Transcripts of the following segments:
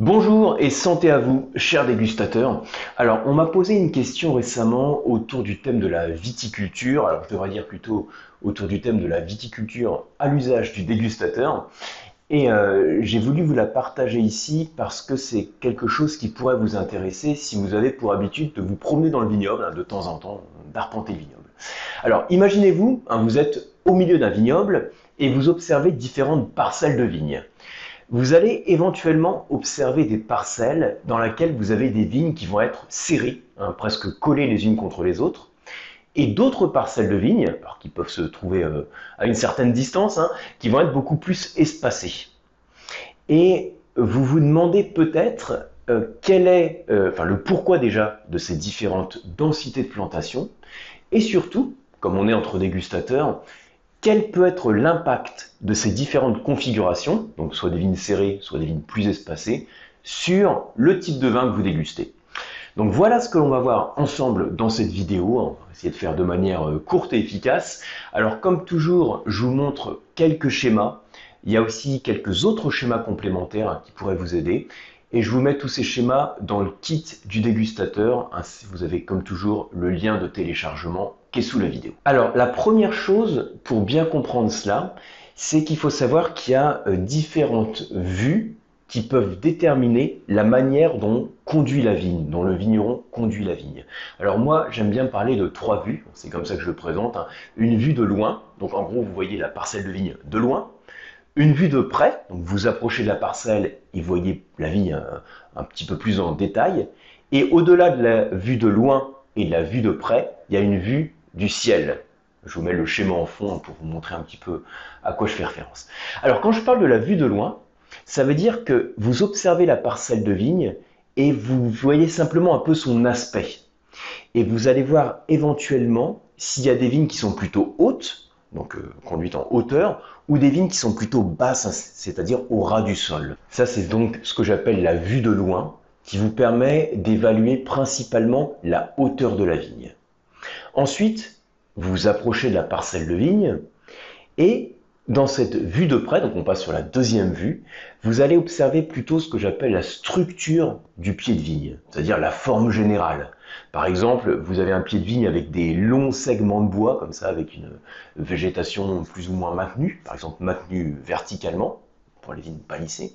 Bonjour et santé à vous, chers dégustateurs. Alors, on m'a posé une question récemment autour du thème de la viticulture. Alors, je devrais dire plutôt autour du thème de la viticulture à l'usage du dégustateur. Et euh, j'ai voulu vous la partager ici parce que c'est quelque chose qui pourrait vous intéresser si vous avez pour habitude de vous promener dans le vignoble hein, de temps en temps, d'arpenter le vignoble. Alors imaginez-vous, hein, vous êtes au milieu d'un vignoble et vous observez différentes parcelles de vignes. Vous allez éventuellement observer des parcelles dans lesquelles vous avez des vignes qui vont être serrées, hein, presque collées les unes contre les autres et d'autres parcelles de vignes, alors qui peuvent se trouver euh, à une certaine distance, hein, qui vont être beaucoup plus espacées. Et vous vous demandez peut-être euh, quel est, euh, enfin le pourquoi déjà de ces différentes densités de plantation, et surtout, comme on est entre dégustateurs, quel peut être l'impact de ces différentes configurations, donc soit des vignes serrées, soit des vignes plus espacées, sur le type de vin que vous dégustez. Donc voilà ce que l'on va voir ensemble dans cette vidéo. On va essayer de faire de manière euh, courte et efficace. Alors comme toujours, je vous montre quelques schémas. Il y a aussi quelques autres schémas complémentaires qui pourraient vous aider. Et je vous mets tous ces schémas dans le kit du dégustateur. Vous avez comme toujours le lien de téléchargement qui est sous la vidéo. Alors la première chose pour bien comprendre cela, c'est qu'il faut savoir qu'il y a euh, différentes vues qui peuvent déterminer la manière dont conduit la vigne, dont le vigneron conduit la vigne. Alors moi, j'aime bien parler de trois vues, c'est comme ça que je le présente. Hein. Une vue de loin, donc en gros, vous voyez la parcelle de vigne de loin. Une vue de près, donc vous approchez de la parcelle et voyez la un, euh, un petit peu plus en détail. Et au-delà de la vue de loin et de la vue de près, il y a une vue du ciel. Je vous mets le schéma en fond pour vous montrer un petit peu à quoi je fais référence. Alors quand je parle de la vue de loin, ça veut dire que vous observez la parcelle de vigne et vous voyez simplement un peu son aspect. Et vous allez voir éventuellement s'il y a des vignes qui sont plutôt hautes, donc euh, conduites en hauteur, ou des vignes qui sont plutôt basses, c'est-à-dire au ras du sol. Ça, c'est donc ce que j'appelle la vue de loin, qui vous permet d'évaluer principalement la hauteur de la vigne. Ensuite, vous vous approchez de la parcelle de vigne et dans cette vue de près, donc on passe sur la deuxième vue, vous allez observer plutôt ce que j'appelle la structure du pied de vigne, c'est-à-dire la forme générale. Par exemple, vous avez un pied de vigne avec des longs segments de bois, comme ça, avec une végétation plus ou moins maintenue, par exemple maintenue verticalement, pour les vignes palissées,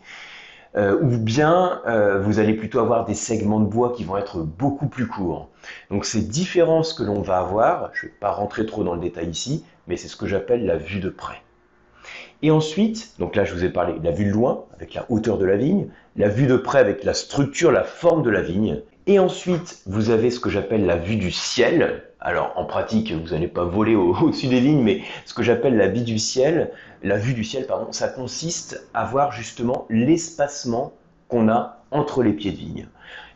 euh, ou bien euh, vous allez plutôt avoir des segments de bois qui vont être beaucoup plus courts. Donc ces différences que l'on va avoir, je ne vais pas rentrer trop dans le détail ici, mais c'est ce que j'appelle la vue de près. Et ensuite, donc là je vous ai parlé de la vue de loin avec la hauteur de la vigne, la vue de près avec la structure, la forme de la vigne. Et ensuite, vous avez ce que j'appelle la vue du ciel. Alors en pratique, vous n'allez pas voler au-dessus des vignes, mais ce que j'appelle la vue du ciel, la vue du ciel, pardon, ça consiste à voir justement l'espacement qu'on a entre les pieds de vigne.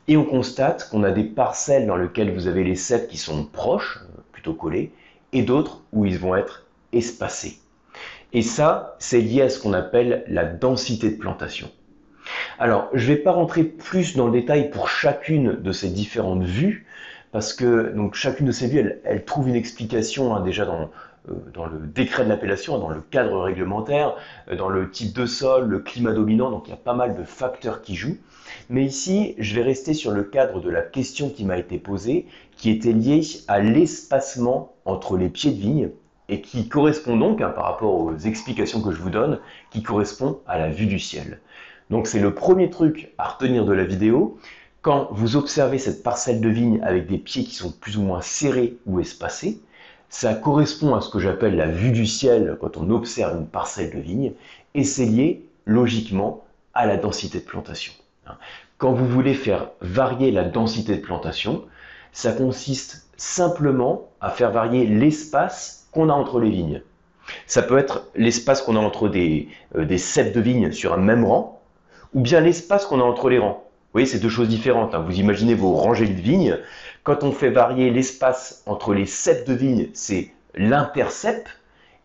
Et on constate qu'on a des parcelles dans lesquelles vous avez les cèpes qui sont proches, plutôt collés, et d'autres où ils vont être espacés. Et ça, c'est lié à ce qu'on appelle la densité de plantation. Alors, je ne vais pas rentrer plus dans le détail pour chacune de ces différentes vues, parce que donc, chacune de ces vues, elle, trouve une explication hein, déjà dans, euh, dans le décret de l'appellation, dans le cadre réglementaire, euh, dans le type de sol, le climat dominant, donc il y a pas mal de facteurs qui jouent. Mais ici, je vais rester sur le cadre de la question qui m'a été posée, qui était liée à l'espacement entre les pieds de vigne et qui correspond donc, hein, par rapport aux explications que je vous donne, qui correspond à la vue du ciel. Donc c'est le premier truc à retenir de la vidéo. Quand vous observez cette parcelle de vigne avec des pieds qui sont plus ou moins serrés ou espacés, ça correspond à ce que j'appelle la vue du ciel quand on observe une parcelle de vigne, et c'est lié logiquement à la densité de plantation. Quand vous voulez faire varier la densité de plantation, ça consiste simplement à faire varier l'espace qu'on a entre les vignes. Ça peut être l'espace qu'on a entre des, euh, des cèpes de vignes sur un même rang, ou bien l'espace qu'on a entre les rangs. Vous voyez, c'est deux choses différentes. Hein. Vous imaginez vos rangées de vignes. Quand on fait varier l'espace entre les cèpes de vignes, c'est l'intercept,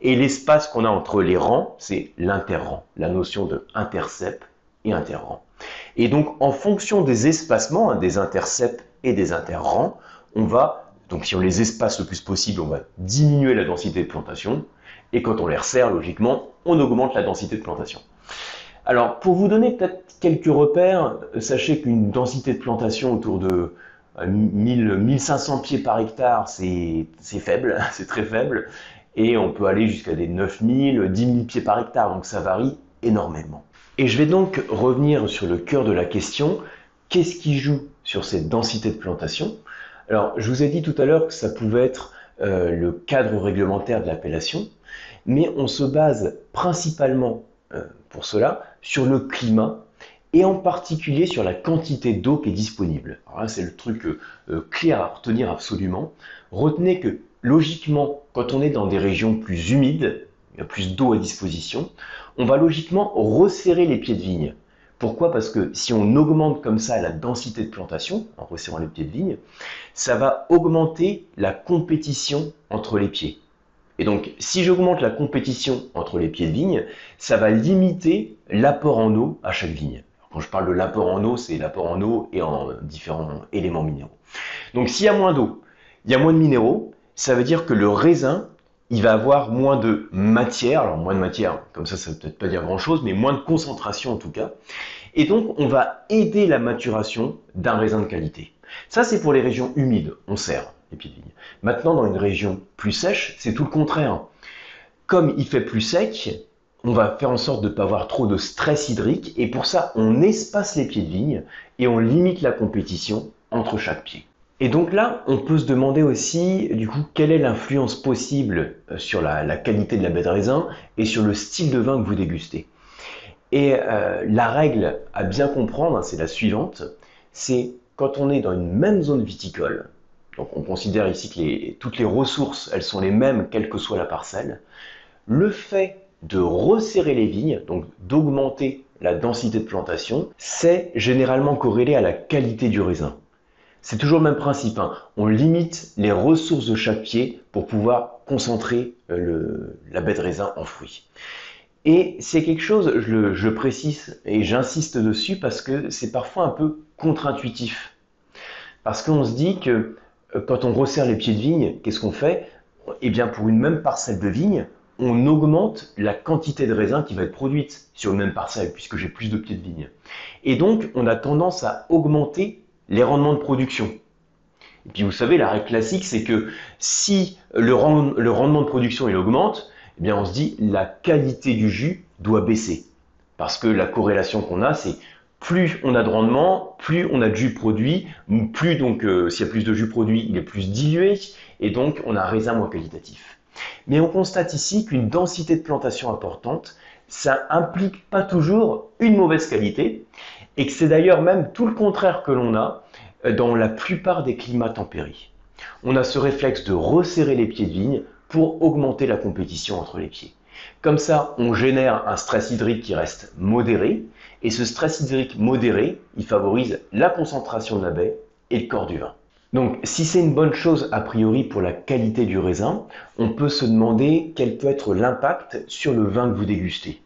et l'espace qu'on a entre les rangs, c'est l'interrang, la notion de intercept et interrang. Et donc, en fonction des espacements, hein, des intercepts et des interrangs, on va donc si on les espace le plus possible, on va diminuer la densité de plantation. Et quand on les resserre, logiquement, on augmente la densité de plantation. Alors, pour vous donner peut-être quelques repères, sachez qu'une densité de plantation autour de 1000, 1500 pieds par hectare, c'est faible, c'est très faible. Et on peut aller jusqu'à des 9000, 10 000 pieds par hectare, donc ça varie énormément. Et je vais donc revenir sur le cœur de la question, qu'est-ce qui joue sur cette densité de plantation? Alors, je vous ai dit tout à l'heure que ça pouvait être euh, le cadre réglementaire de l'appellation, mais on se base principalement euh, pour cela sur le climat et en particulier sur la quantité d'eau qui est disponible. Alors c'est le truc euh, clair à retenir absolument. Retenez que logiquement, quand on est dans des régions plus humides, il y a plus d'eau à disposition, on va logiquement resserrer les pieds de vigne. Pourquoi? Parce que si on augmente comme ça la densité de plantation, en resserrant les pieds de vigne, ça va augmenter la compétition entre les pieds. Et donc, si j'augmente la compétition entre les pieds de vigne, ça va limiter l'apport en eau à chaque vigne. Quand je parle de l'apport en eau, c'est l'apport en eau et en différents éléments minéraux. Donc, s'il y a moins d'eau, il y a moins de minéraux, ça veut dire que le raisin, il va avoir moins de matière, alors moins de matière, comme ça, ça ne veut peut-être pas dire grand-chose, mais moins de concentration en tout cas. Et donc, on va aider la maturation d'un raisin de qualité. Ça, c'est pour les régions humides, on serre les pieds de vigne. Maintenant, dans une région plus sèche, c'est tout le contraire. Comme il fait plus sec, on va faire en sorte de ne pas avoir trop de stress hydrique, et pour ça, on espace les pieds de vigne et on limite la compétition entre chaque pied. Et donc là, on peut se demander aussi, du coup, quelle est l'influence possible euh, sur la, qualité de la baie de raisin et sur le style de vin que vous dégustez. Et euh, la règle à bien comprendre, c'est la suivante, c'est quand on est dans une même zone viticole, donc on considère ici que toutes les ressources, elles sont les mêmes, quelle que soit la parcelle, le fait de resserrer les vignes, donc d'augmenter la densité de plantation, c'est généralement corrélé à la qualité du raisin. C'est toujours le même principe. Hein. On limite les ressources de chaque pied pour pouvoir concentrer euh, la baie de raisin en fruits. Et c'est quelque chose, je, je précise et j'insiste dessus parce que c'est parfois un peu contre-intuitif. Parce qu'on se dit que euh, quand on resserre les pieds de vigne, qu'est-ce qu'on fait? Eh bien, pour une même parcelle de vigne, on augmente la quantité de raisin qui va être produite sur une même parcelle, puisque j'ai plus de pieds de vigne. Et donc, on a tendance à augmenter les rendements de production. Et puis vous savez, la règle classique, c'est que si le, rendement de production il augmente, eh bien on se dit la qualité du jus doit baisser. Parce que la corrélation qu'on a, c'est plus on a de rendement, plus on a de jus produit, plus donc euh, s'il y a plus de jus produit, il est plus dilué, et donc on a un raisin moins qualitatif. Mais on constate ici qu'une densité de plantation importante, ça implique pas toujours une mauvaise qualité, et que c'est d'ailleurs même tout le contraire que l'on a euh, dans la plupart des climats tempérés. On a ce réflexe de resserrer les pieds de vigne pour augmenter la compétition entre les pieds. Comme ça, on génère un stress hydrique qui reste modéré, et ce stress hydrique modéré, il favorise la concentration de la baie et le corps du vin. Donc, si c'est une bonne chose a priori pour la qualité du raisin, on peut se demander quel peut être l'impact sur le vin que vous dégustez.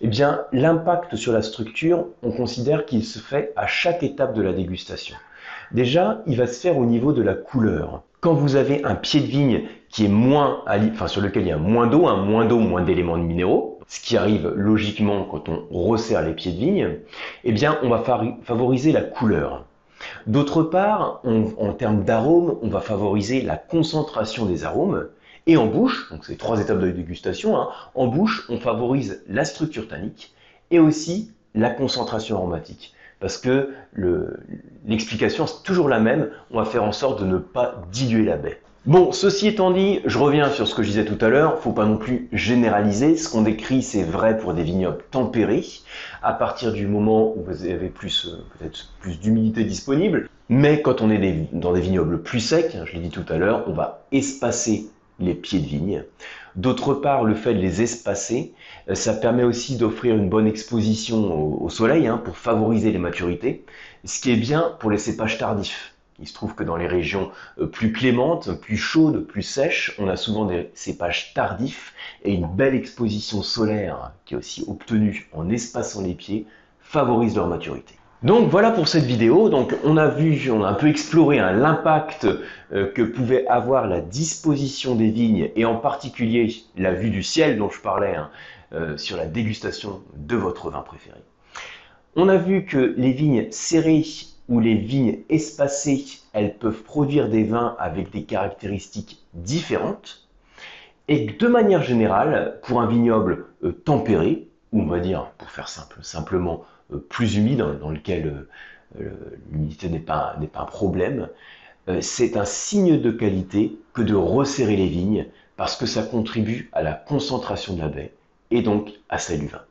Eh bien, l'impact sur la structure, on considère qu'il se fait à chaque étape de la dégustation. Déjà, il va se faire au niveau de la couleur. Quand vous avez un pied de vigne qui est moins, enfin sur lequel il y a moins d'eau, un moins d'eau, moins d'éléments de minéraux, ce qui arrive logiquement quand on resserre les pieds de vigne, eh bien, on va favoriser la couleur. D'autre part, en termes d'arômes, on va favoriser la concentration des arômes, et en bouche, donc c'est trois étapes de dégustation, hein, en bouche, on favorise la structure tannique et aussi la concentration aromatique. Parce que l'explication, c'est toujours la même, on va faire en sorte de ne pas diluer la baie. Bon, ceci étant dit, je reviens sur ce que je disais tout à l'heure, faut pas non plus généraliser, ce qu'on décrit c'est vrai pour des vignobles tempérés, à partir du moment où vous avez plus euh, peut-être plus d'humidité disponible, mais quand on est dans des vignobles plus secs, hein, je l'ai dit tout à l'heure, on va espacer les pieds de vigne. D'autre part, le fait de les espacer, euh, ça permet aussi d'offrir une bonne exposition au, soleil hein, pour favoriser les maturités, ce qui est bien pour les cépages tardifs. Il se trouve que dans les régions euh, plus clémentes, plus chaudes, plus sèches, on a souvent des cépages tardifs et une belle exposition solaire qui est aussi obtenue en espaçant les pieds favorise leur maturité. Donc voilà pour cette vidéo. Donc on a vu, on a un peu exploré hein, l'impact euh, que pouvait avoir la disposition des vignes et en particulier la vue du ciel dont je parlais hein, euh, sur la dégustation de votre vin préféré. On a vu que les vignes serrées ou les vignes espacées, elles peuvent produire des vins avec des caractéristiques différentes. Et de manière générale, pour un vignoble euh, tempéré, ou on va dire, pour faire simple, simplement euh, plus humide, dans lequel l'humidité n'est pas, un problème, c'est un signe de qualité que de resserrer les vignes parce que ça contribue à la concentration de la baie et donc à celle du vin.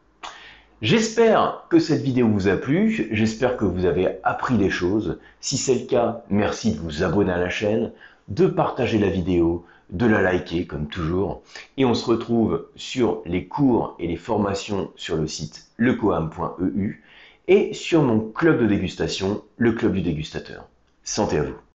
J'espère que cette vidéo vous a plu, j'espère que vous avez appris des choses. Si c'est le cas, merci de vous abonner à la chaîne, de partager la vidéo, de la liker comme toujours. Et on se retrouve sur les cours et les formations sur le site lecoam.eu et sur mon club de dégustation, le club du dégustateur. Santé à vous